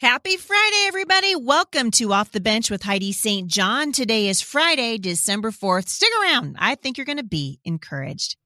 Happy Friday, everybody. Welcome to Off the Bench with Heidi St. John. Today is Friday, December 4th. Stick around. I think you're going to be encouraged.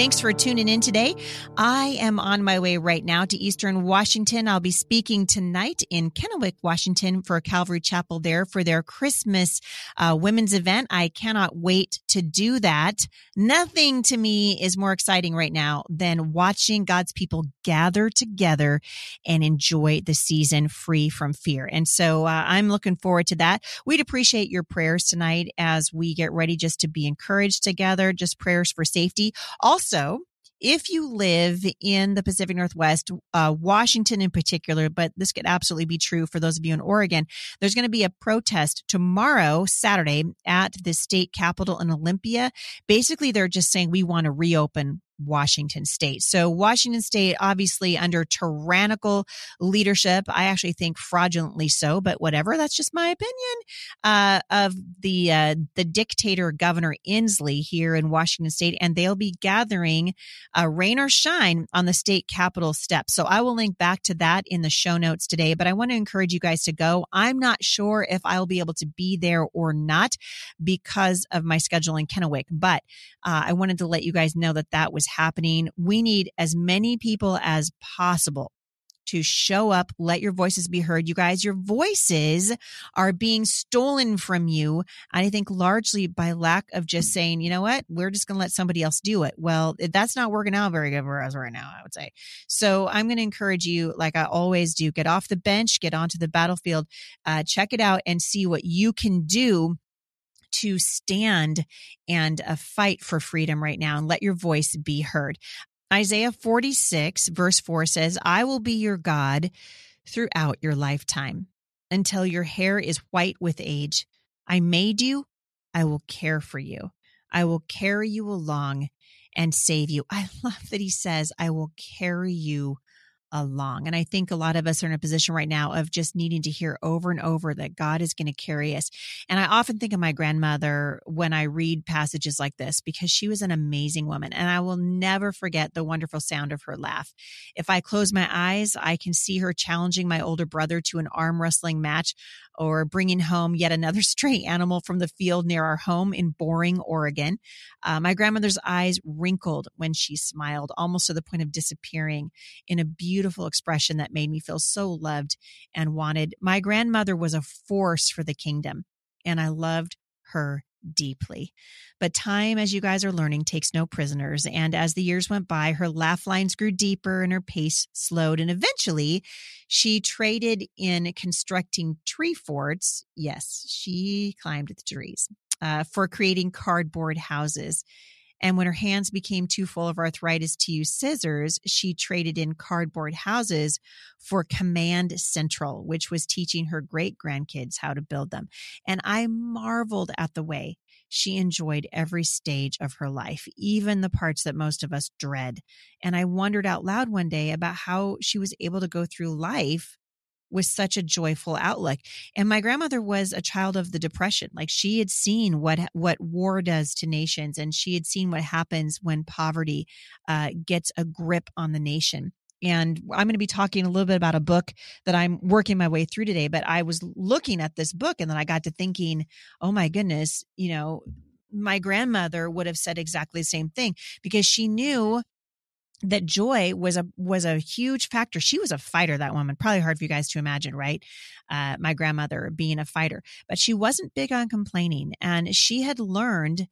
Thanks for tuning in today. I am on my way right now to Eastern Washington. I'll be speaking tonight in Kennewick, Washington for Calvary Chapel there for their Christmas uh, women's event. I cannot wait to do that. Nothing to me is more exciting right now than watching God's people gather together and enjoy the season free from fear. And so uh, I'm looking forward to that. We'd appreciate your prayers tonight as we get ready just to be encouraged together, just prayers for safety. Also, also, if you live in the Pacific Northwest, uh, Washington in particular, but this could absolutely be true for those of you in Oregon, there's going to be a protest tomorrow, Saturday, at the state capitol in Olympia. Basically, they're just saying we want to reopen Washington State. So, Washington State, obviously under tyrannical leadership, I actually think fraudulently so, but whatever. That's just my opinion. Uh, of the uh, the dictator Governor Inslee here in Washington State, and they'll be gathering uh, rain or shine on the state capitol steps. So, I will link back to that in the show notes today. But I want to encourage you guys to go. I'm not sure if I'll be able to be there or not because of my schedule in Kennewick, but uh, I wanted to let you guys know that that was happening. We need as many people as possible to show up, let your voices be heard. You guys, your voices are being stolen from you. And I think largely by lack of just saying, you know what, we're just going to let somebody else do it. Well, that's not working out very good for us right now, I would say. So I'm going to encourage you, like I always do, get off the bench, get onto the battlefield, uh, check it out and see what you can do to stand and uh, fight for freedom right now and let your voice be heard. Isaiah 46, verse 4 says, I will be your God throughout your lifetime until your hair is white with age. I made you, I will care for you. I will carry you along and save you. I love that he says, I will carry you along. And I think a lot of us are in a position right now of just needing to hear over and over that God is going to carry us. And I often think of my grandmother when I read passages like this because she was an amazing woman. And I will never forget the wonderful sound of her laugh. If I close my eyes, I can see her challenging my older brother to an arm wrestling match or bringing home yet another stray animal from the field near our home in Boring, Oregon. Uh, my grandmother's eyes wrinkled when she smiled, almost to the point of disappearing in a beautiful beautiful expression that made me feel so loved and wanted. My grandmother was a force for the kingdom, and I loved her deeply. But time, as you guys are learning, takes no prisoners. And as the years went by, her laugh lines grew deeper and her pace slowed. And eventually, she traded in constructing tree forts. Yes, she climbed the trees uh, for creating cardboard houses. And when her hands became too full of arthritis to use scissors, she traded in cardboard houses for Command Central, which was teaching her great grandkids how to build them. And I marveled at the way she enjoyed every stage of her life, even the parts that most of us dread. And I wondered out loud one day about how she was able to go through life with such a joyful outlook. And my grandmother was a child of the depression. Like she had seen what what war does to nations, and she had seen what happens when poverty uh, gets a grip on the nation. And I'm going to be talking a little bit about a book that I'm working my way through today. But I was looking at this book, and then I got to thinking, oh my goodness, you know, my grandmother would have said exactly the same thing because she knew that joy was a was a huge factor. She was a fighter that woman. Probably hard for you guys to imagine right? Uh, my grandmother being a fighter. But she wasn't big on complaining and she had learned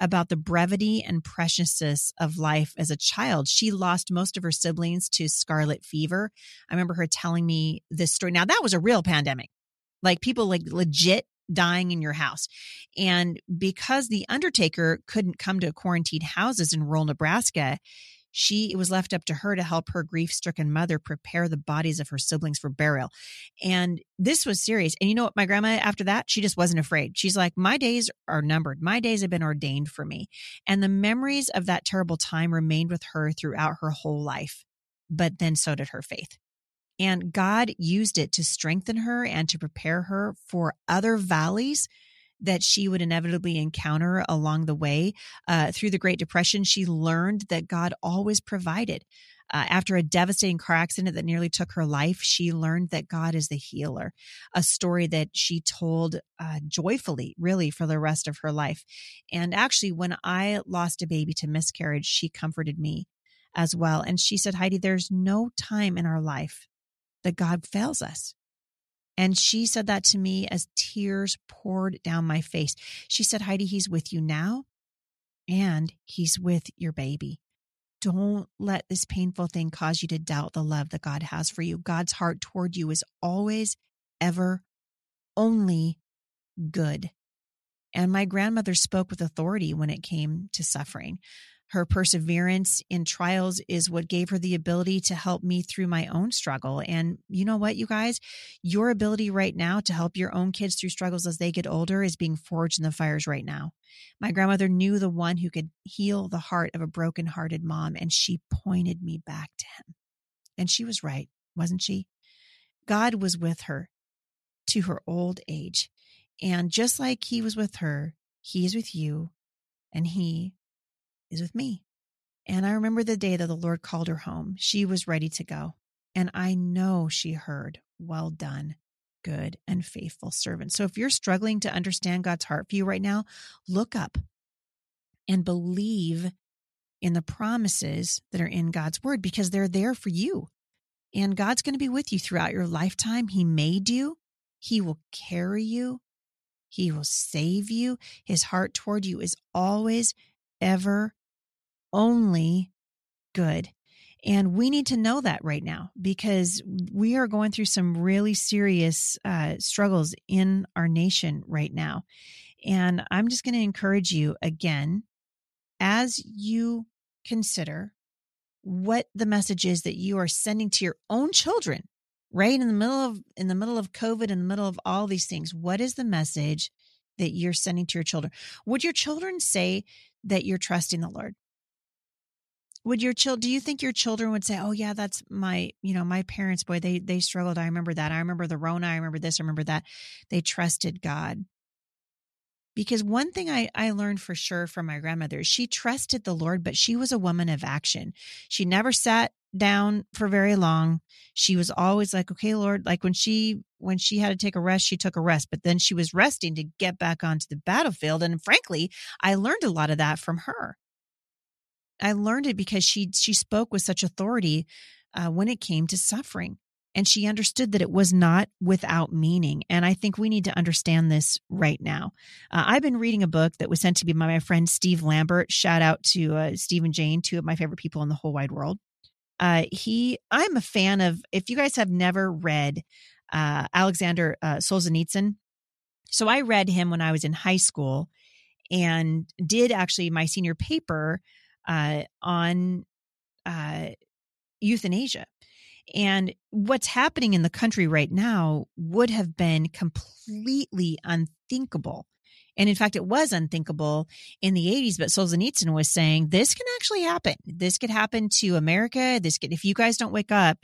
about the brevity and preciousness of life as a child. She lost most of her siblings to scarlet fever. I remember her telling me this story. Now that was a real pandemic. Like people like legit dying in your house. And because the undertaker couldn't come to quarantined houses in rural Nebraska, she it was left up to her to help her grief-stricken mother prepare the bodies of her siblings for burial. And this was serious. And you know what my grandma after that she just wasn't afraid. She's like my days are numbered. My days have been ordained for me. And the memories of that terrible time remained with her throughout her whole life but then so did her faith. And god used it to strengthen her and to prepare her for other valleys that she would inevitably encounter along the way. Uh, through the Great Depression, she learned that God always provided. Uh, after a devastating car accident that nearly took her life, she learned that God is the healer, a story that she told uh, joyfully, really, for the rest of her life. And actually, when I lost a baby to miscarriage, she comforted me as well. And she said, Heidi, there's no time in our life that God fails us. And she said that to me as tears poured down my face. She said, Heidi, he's with you now and he's with your baby. Don't let this painful thing cause you to doubt the love that God has for you. God's heart toward you is always, ever, only good. And my grandmother spoke with authority when it came to suffering. Her perseverance in trials is what gave her the ability to help me through my own struggle. And you know what, you guys? Your ability right now to help your own kids through struggles as they get older is being forged in the fires right now. My grandmother knew the one who could heal the heart of a broken-hearted mom, and she pointed me back to him. And she was right, wasn't she? God was with her to her old age. And just like he was with her, he is with you, and he is with me. And I remember the day that the Lord called her home. She was ready to go. And I know she heard, Well done, good and faithful servant. So if you're struggling to understand God's heart for you right now, look up and believe in the promises that are in God's word because they're there for you. And God's going to be with you throughout your lifetime. He made you, He will carry you, He will save you. His heart toward you is always, ever only good. And we need to know that right now because we are going through some really serious uh, struggles in our nation right now. And I'm just going to encourage you again, as you consider what the message is that you are sending to your own children, right in the middle of in the middle of COVID, in the middle of all these things. What is the message that you're sending to your children? Would your children say that you're trusting the Lord? Would your child do you think your children would say oh yeah that's my you know my parents boy they they struggled. I remember that. I remember the rona. I remember this. I remember that. They trusted god. Because one thing I, I learned for sure from my grandmother she trusted the lord but she was a woman of action. She never sat down for very long. She was always like okay lord like when she when she had to take a rest she took a rest but then she was resting to get back onto the battlefield and frankly i learned a lot of that from her I learned it because she she spoke with such authority uh, when it came to suffering, and she understood that it was not without meaning. And I think we need to understand this right now. Uh, I've been reading a book that was sent to me by my friend Steve Lambert. Shout out to uh, Steve and Jane, two of my favorite people in the whole wide world. Uh, he, I'm a fan of. If you guys have never read uh, Alexander uh, Solzhenitsyn, so I read him when I was in high school and did actually my senior paper uh, on uh, euthanasia. And what's happening in the country right now would have been completely unthinkable. And in fact, it was unthinkable in the 80s, but Solzhenitsyn was saying this can actually happen. This could happen to America. This could, if you guys don't wake up,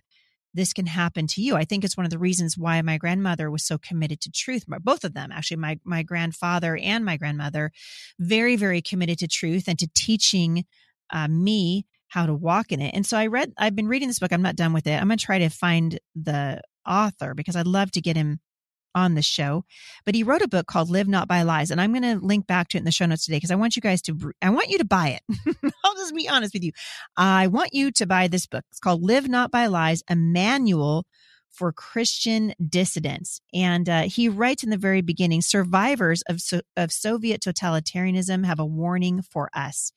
this can happen to you. I think it's one of the reasons why my grandmother was so committed to truth. Both of them, actually, my, my grandfather and my grandmother, very, very committed to truth and to teaching uh, me how to walk in it. And so I read, I've been reading this book. I'm not done with it. I'm going to try to find the author because I'd love to get him on the show. But he wrote a book called Live Not by Lies. And I'm going to link back to it in the show notes today because I want you guys to, I want you to buy it. I'll just be honest with you. I want you to buy this book. It's called Live Not by Lies, a manual for Christian dissidents. And uh, he writes in the very beginning survivors of, so, of Soviet totalitarianism have a warning for us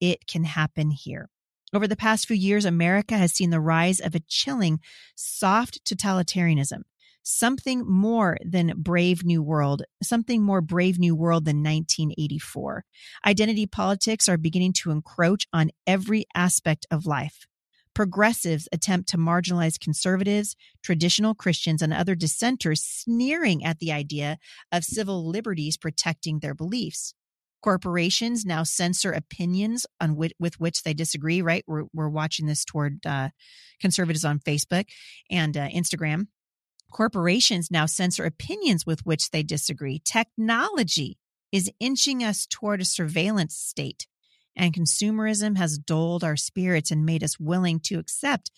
it can happen here. Over the past few years, America has seen the rise of a chilling, soft totalitarianism, something more than Brave New World, something more Brave New World than 1984. Identity politics are beginning to encroach on every aspect of life. Progressives attempt to marginalize conservatives, traditional Christians, and other dissenters, sneering at the idea of civil liberties protecting their beliefs corporations now censor opinions on with which they disagree right? We're, we're watching this toward uh, conservatives on facebook and uh, instagram. Corporations now censor opinions with which they disagree. Technology is inching us toward a surveillance state, and consumerism has dulled our spirits and made us willing to accept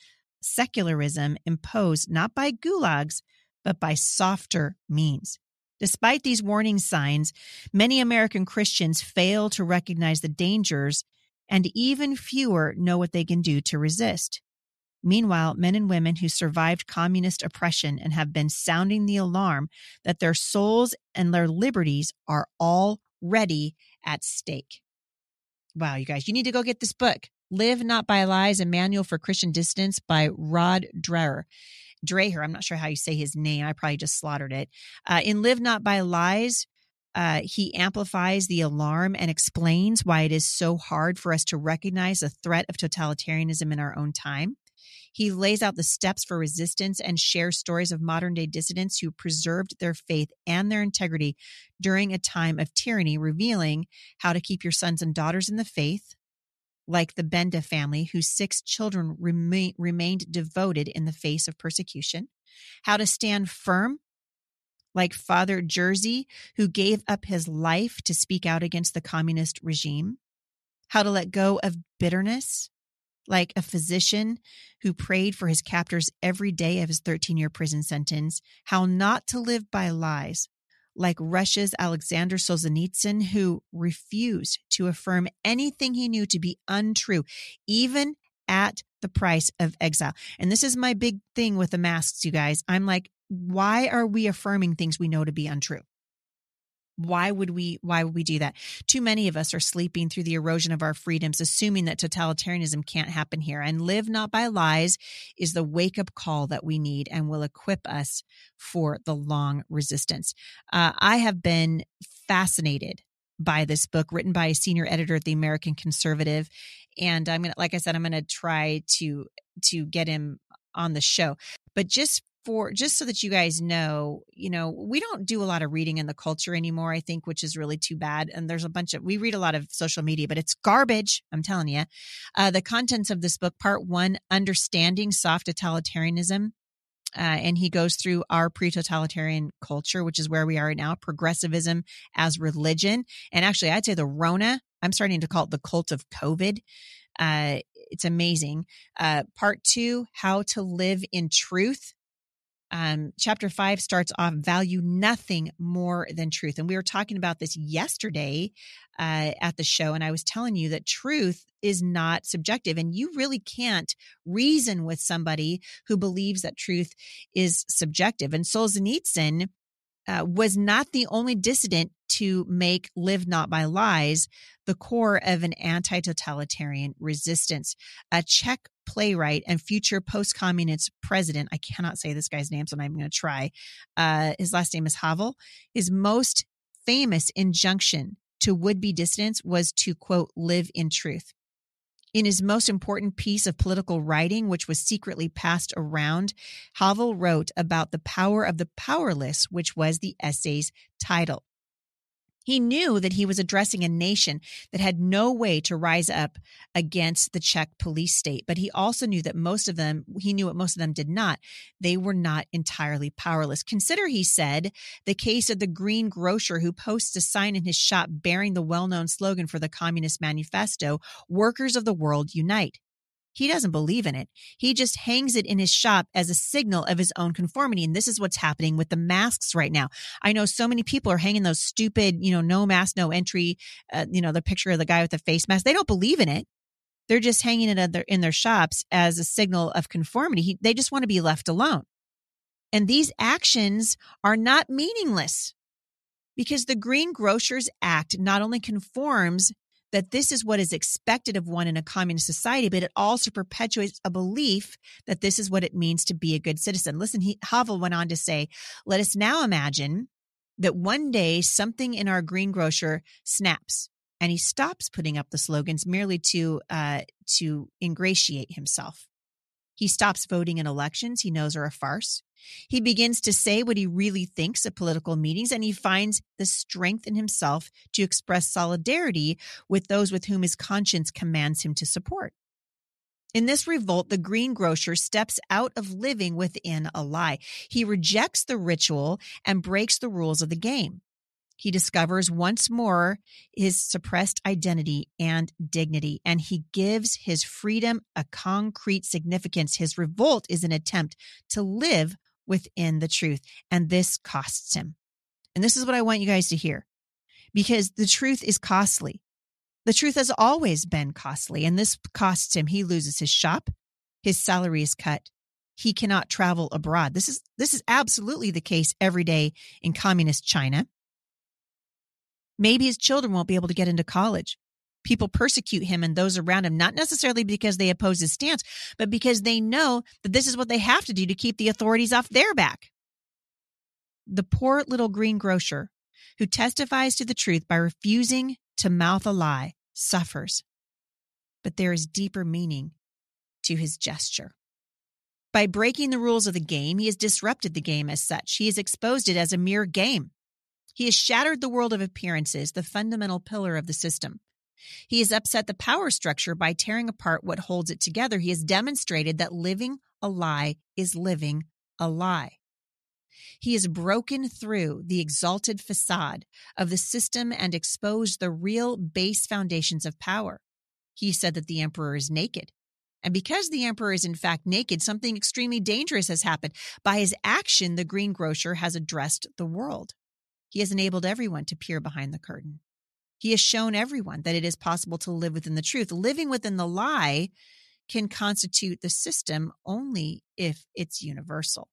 secularism imposed not by gulags, but by softer means. Despite these warning signs, many American Christians fail to recognize the dangers, and even fewer know what they can do to resist. Meanwhile, men and women who survived communist oppression and have been sounding the alarm that their souls and their liberties are already at stake. Wow, you guys, you need to go get this book. Live Not by Lies, a Manual for Christian Dissidents by Rod Dreher. Dreher, I'm not sure how you say his name. I probably just slaughtered it. Uh, in Live Not by Lies, uh, he amplifies the alarm and explains why it is so hard for us to recognize the threat of totalitarianism in our own time. He lays out the steps for resistance and shares stories of modern day dissidents who preserved their faith and their integrity during a time of tyranny, revealing how to keep your sons and daughters in the faith, like the Benda family, whose six children remain, remained devoted in the face of persecution, how to stand firm, like Father Jerzy, who gave up his life to speak out against the communist regime, how to let go of bitterness, like a physician who prayed for his captors every day of his 13 year prison sentence, how not to live by lies, like Russia's Alexander Solzhenitsyn, who refused to affirm anything he knew to be untrue, even at the price of exile. And this is my big thing with the masks, you guys. I'm like, why are we affirming things we know to be untrue? Why would we why would we do that? Too many of us are sleeping through the erosion of our freedoms assuming that totalitarianism can't happen here. And live not by lies is the wake up call that we need and will equip us for the long resistance. Uh, i have been fascinated by this book written by a senior editor at the american conservative. And i'm gonna like i said i'm gonna try to to get him on the show. But just for just so that you guys know, you know, we don't do a lot of reading in the culture anymore, I think, which is really too bad. And there's a bunch of, we read a lot of social media, but it's garbage. I'm telling you. Uh, the contents of this book, part one, understanding soft totalitarianism. Uh, and he goes through our pre-totalitarian culture, which is where we are now, progressivism as religion. And actually, I'd say the Rona, I'm starting to call it the cult of COVID. Uh, it's amazing. Uh, part two, how to live in truth um, chapter five starts off value nothing more than truth. And we were talking about this yesterday uh, at the show. And I was telling you that truth is not subjective. And you really can't reason with somebody who believes that truth is subjective. And Solzhenitsyn uh, was not the only dissident to make Live Not by Lies the core of an anti totalitarian resistance. A Czech playwright and future post communist president, I cannot say this guy's name, so I'm going to try. Uh, his last name is Havel. His most famous injunction to would be dissidents was to quote, live in truth. In his most important piece of political writing, which was secretly passed around, Havel wrote about the power of the powerless, which was the essay's title. He knew that he was addressing a nation that had no way to rise up against the Czech police state, but he also knew that most of them, he knew what most of them did not. They were not entirely powerless. Consider, he said, the case of the green grocer who posts a sign in his shop bearing the well known slogan for the Communist Manifesto Workers of the World Unite. He doesn't believe in it. He just hangs it in his shop as a signal of his own conformity. And this is what's happening with the masks right now. I know so many people are hanging those stupid, you know, no mask, no entry, uh, you know, the picture of the guy with the face mask. They don't believe in it. They're just hanging it in their, in their shops as a signal of conformity. He, they just want to be left alone. And these actions are not meaningless because the Green Grocers Act not only conforms that this is what is expected of one in a communist society, but it also perpetuates a belief that this is what it means to be a good citizen. Listen, he, Havel went on to say, let us now imagine that one day something in our greengrocer snaps and he stops putting up the slogans merely to, uh, to ingratiate himself. He stops voting in elections he knows are a farce. He begins to say what he really thinks at political meetings, and he finds the strength in himself to express solidarity with those with whom his conscience commands him to support. In this revolt, the greengrocer steps out of living within a lie. He rejects the ritual and breaks the rules of the game. He discovers once more his suppressed identity and dignity, and he gives his freedom a concrete significance. His revolt is an attempt to live within the truth, and this costs him. And this is what I want you guys to hear because the truth is costly. The truth has always been costly, and this costs him. He loses his shop, his salary is cut. He cannot travel abroad. This is this is absolutely the case every day in communist China. Maybe his children won't be able to get into college. People persecute him and those around him, not necessarily because they oppose his stance, but because they know that this is what they have to do to keep the authorities off their back. The poor little greengrocer who testifies to the truth by refusing to mouth a lie suffers. But there is deeper meaning to his gesture. By breaking the rules of the game, he has disrupted the game as such. He has exposed it as a mere game. He has shattered the world of appearances, the fundamental pillar of the system. He has upset the power structure by tearing apart what holds it together. He has demonstrated that living a lie is living a lie. He has broken through the exalted facade of the system and exposed the real base foundations of power. He said that the emperor is naked. And because the emperor is in fact naked, something extremely dangerous has happened. By his action, the greengrocer has addressed the world. He has enabled everyone to peer behind the curtain. He has shown everyone that it is possible to live within the truth. Living within the lie can constitute the system only if it's universal.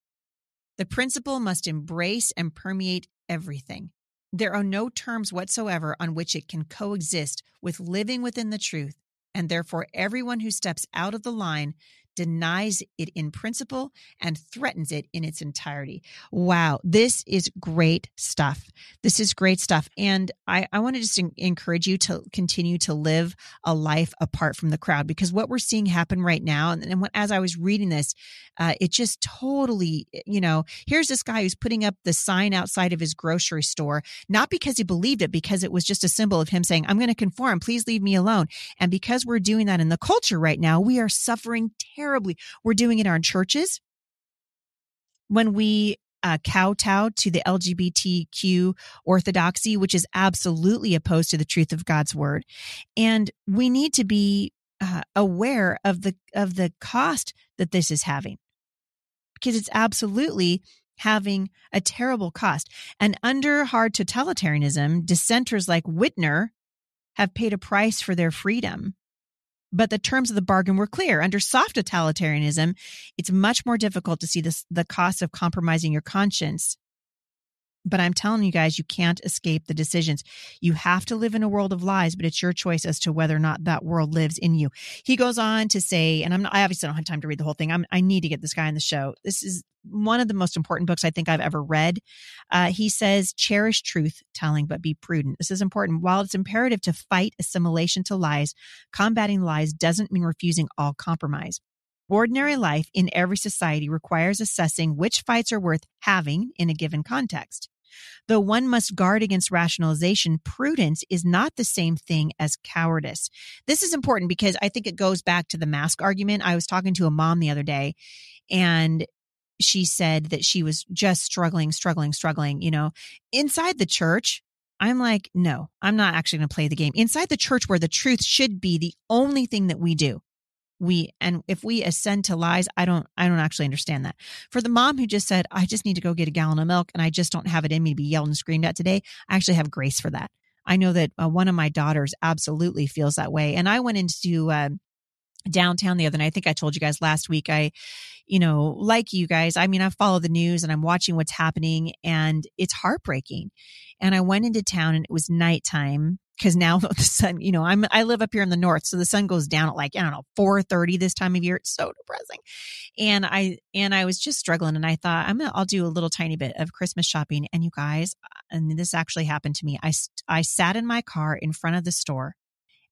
The principle must embrace and permeate everything. There are no terms whatsoever on which it can coexist with living within the truth, and therefore everyone who steps out of the line denies it in principle and threatens it in its entirety. Wow, this is great stuff. This is great stuff. And I, I want to just encourage you to continue to live a life apart from the crowd because what we're seeing happen right now, and, and when, as I was reading this, uh, it just totally, you know, here's this guy who's putting up the sign outside of his grocery store, not because he believed it, because it was just a symbol of him saying, I'm going to conform, please leave me alone. And because we're doing that in the culture right now, we are suffering terribly terribly. We're doing it in our churches. When we uh, kowtow to the LGBTQ orthodoxy, which is absolutely opposed to the truth of God's word. And we need to be uh, aware of the of the cost that this is having because it's absolutely having a terrible cost. And under hard totalitarianism, dissenters like Wittner have paid a price for their freedom but the terms of the bargain were clear. Under soft totalitarianism, it's much more difficult to see this, the cost of compromising your conscience but I'm telling you guys, you can't escape the decisions. You have to live in a world of lies, but it's your choice as to whether or not that world lives in you. He goes on to say, and I'm not, I obviously don't have time to read the whole thing. I'm, I need to get this guy on the show. This is one of the most important books I think I've ever read. Uh, he says, cherish truth telling, but be prudent. This is important. While it's imperative to fight assimilation to lies, combating lies doesn't mean refusing all compromise. Ordinary life in every society requires assessing which fights are worth having in a given context. Though one must guard against rationalization, prudence is not the same thing as cowardice. This is important because I think it goes back to the mask argument. I was talking to a mom the other day and she said that she was just struggling, struggling, struggling, you know, inside the church. I'm like, no, I'm not actually going to play the game. Inside the church where the truth should be the only thing that we do we and if we ascend to lies i don't i don't actually understand that. For the mom who just said i just need to go get a gallon of milk and i just don't have it in me to be yelled and screamed at today i actually have grace for that. I know that uh, one of my daughters absolutely feels that way and i went into uh, downtown the other night i think i told you guys last week i you know like you guys i mean i follow the news and i'm watching what's happening and it's heartbreaking and i went into town and it was nighttime because now the sun, you know, I'm I live up here in the north, so the sun goes down at like I don't know four thirty this time of year. It's so depressing, and I and I was just struggling, and I thought I'm gonna I'll do a little tiny bit of Christmas shopping, and you guys, uh, and this actually happened to me. I I sat in my car in front of the store,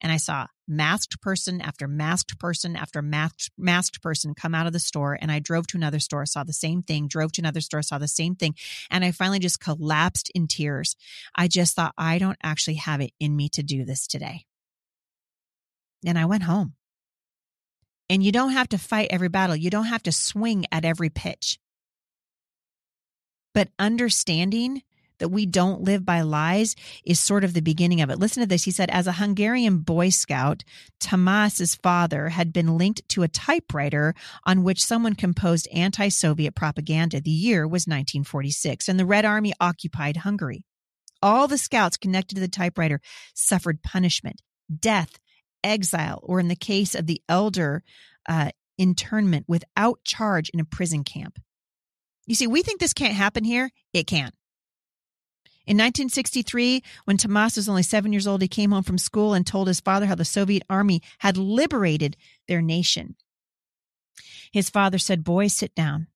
and I saw masked person after masked person after masked masked person come out of the store and I drove to another store saw the same thing drove to another store saw the same thing and I finally just collapsed in tears. I just thought I don't actually have it in me to do this today. And I went home. And you don't have to fight every battle. You don't have to swing at every pitch. But understanding that we don't live by lies is sort of the beginning of it. Listen to this. He said, as a Hungarian Boy Scout, Tamas's father had been linked to a typewriter on which someone composed anti Soviet propaganda. The year was 1946, and the Red Army occupied Hungary. All the scouts connected to the typewriter suffered punishment, death, exile, or in the case of the elder, uh, internment without charge in a prison camp. You see, we think this can't happen here. It can. In 1963, when Tomas was only seven years old, he came home from school and told his father how the Soviet army had liberated their nation. His father said, Boy, sit down.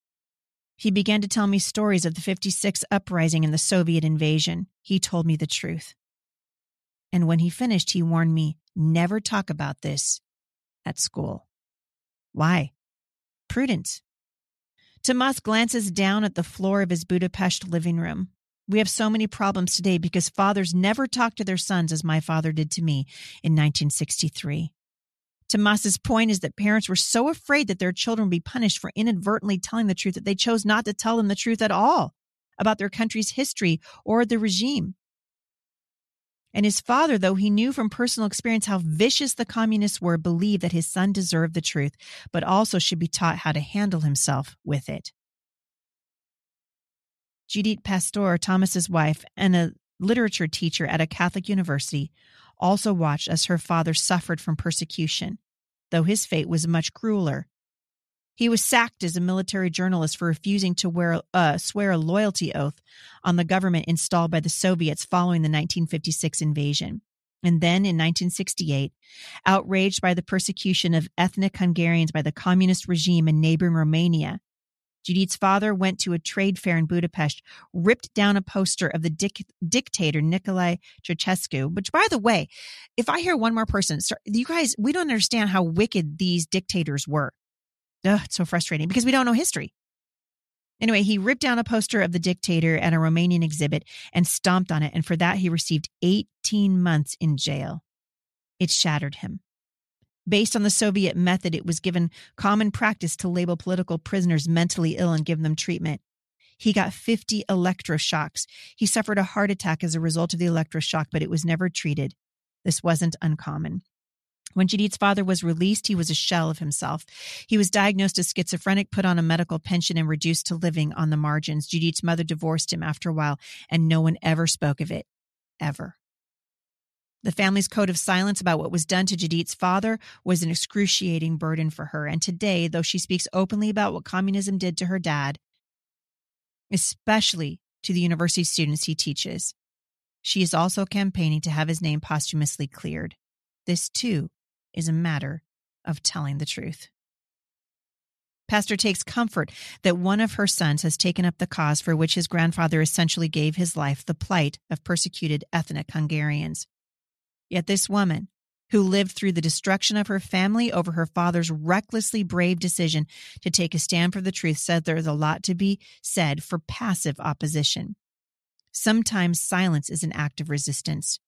He began to tell me stories of the 56 uprising and the Soviet invasion. He told me the truth. And when he finished, he warned me never talk about this at school. Why? Prudence. Tomas glances down at the floor of his Budapest living room. We have so many problems today because fathers never talk to their sons as my father did to me in 1963. Tomas's point is that parents were so afraid that their children would be punished for inadvertently telling the truth that they chose not to tell them the truth at all about their country's history or the regime. And his father, though he knew from personal experience how vicious the communists were, believed that his son deserved the truth, but also should be taught how to handle himself with it. Judith Pastor, Thomas's wife, and a literature teacher at a Catholic university, also watched as her father suffered from persecution, though his fate was much crueler. He was sacked as a military journalist for refusing to wear, uh, swear a loyalty oath on the government installed by the Soviets following the 1956 invasion. And then in 1968, outraged by the persecution of ethnic Hungarians by the communist regime in neighboring Romania, Judith's father went to a trade fair in Budapest, ripped down a poster of the dic- dictator Nicolae Ceausescu. Which, by the way, if I hear one more person, start, you guys, we don't understand how wicked these dictators were. Ugh, it's so frustrating because we don't know history. Anyway, he ripped down a poster of the dictator at a Romanian exhibit and stomped on it, and for that he received 18 months in jail. It shattered him. Based on the Soviet method, it was given common practice to label political prisoners mentally ill and give them treatment. He got 50 electroshocks. He suffered a heart attack as a result of the electroshock, but it was never treated. This wasn't uncommon. When Judith's father was released, he was a shell of himself. He was diagnosed as schizophrenic, put on a medical pension, and reduced to living on the margins. Judith's mother divorced him after a while, and no one ever spoke of it. Ever. The family's code of silence about what was done to Judith's father was an excruciating burden for her. And today, though she speaks openly about what communism did to her dad, especially to the university students he teaches, she is also campaigning to have his name posthumously cleared. This, too, is a matter of telling the truth. Pastor takes comfort that one of her sons has taken up the cause for which his grandfather essentially gave his life the plight of persecuted ethnic Hungarians. Yet this woman, who lived through the destruction of her family over her father's recklessly brave decision to take a stand for the truth, said there's a lot to be said for passive opposition. Sometimes silence is an act of resistance,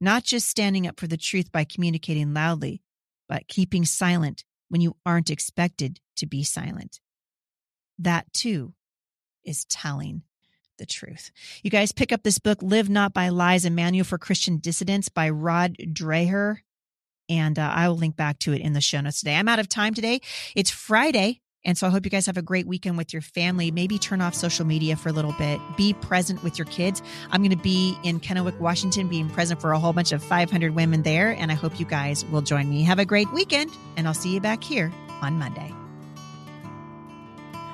not just standing up for the truth by communicating loudly, but keeping silent when you aren't expected to be silent. That too is telling the truth. You guys pick up this book, Live Not by Lies, a manual for Christian dissidents by Rod Dreher. And uh, I will link back to it in the show notes today. I'm out of time today. It's Friday. And so I hope you guys have a great weekend with your family. Maybe turn off social media for a little bit. Be present with your kids. I'm going to be in Kennewick, Washington, being present for a whole bunch of 500 women there. And I hope you guys will join me. Have a great weekend. And I'll see you back here on Monday.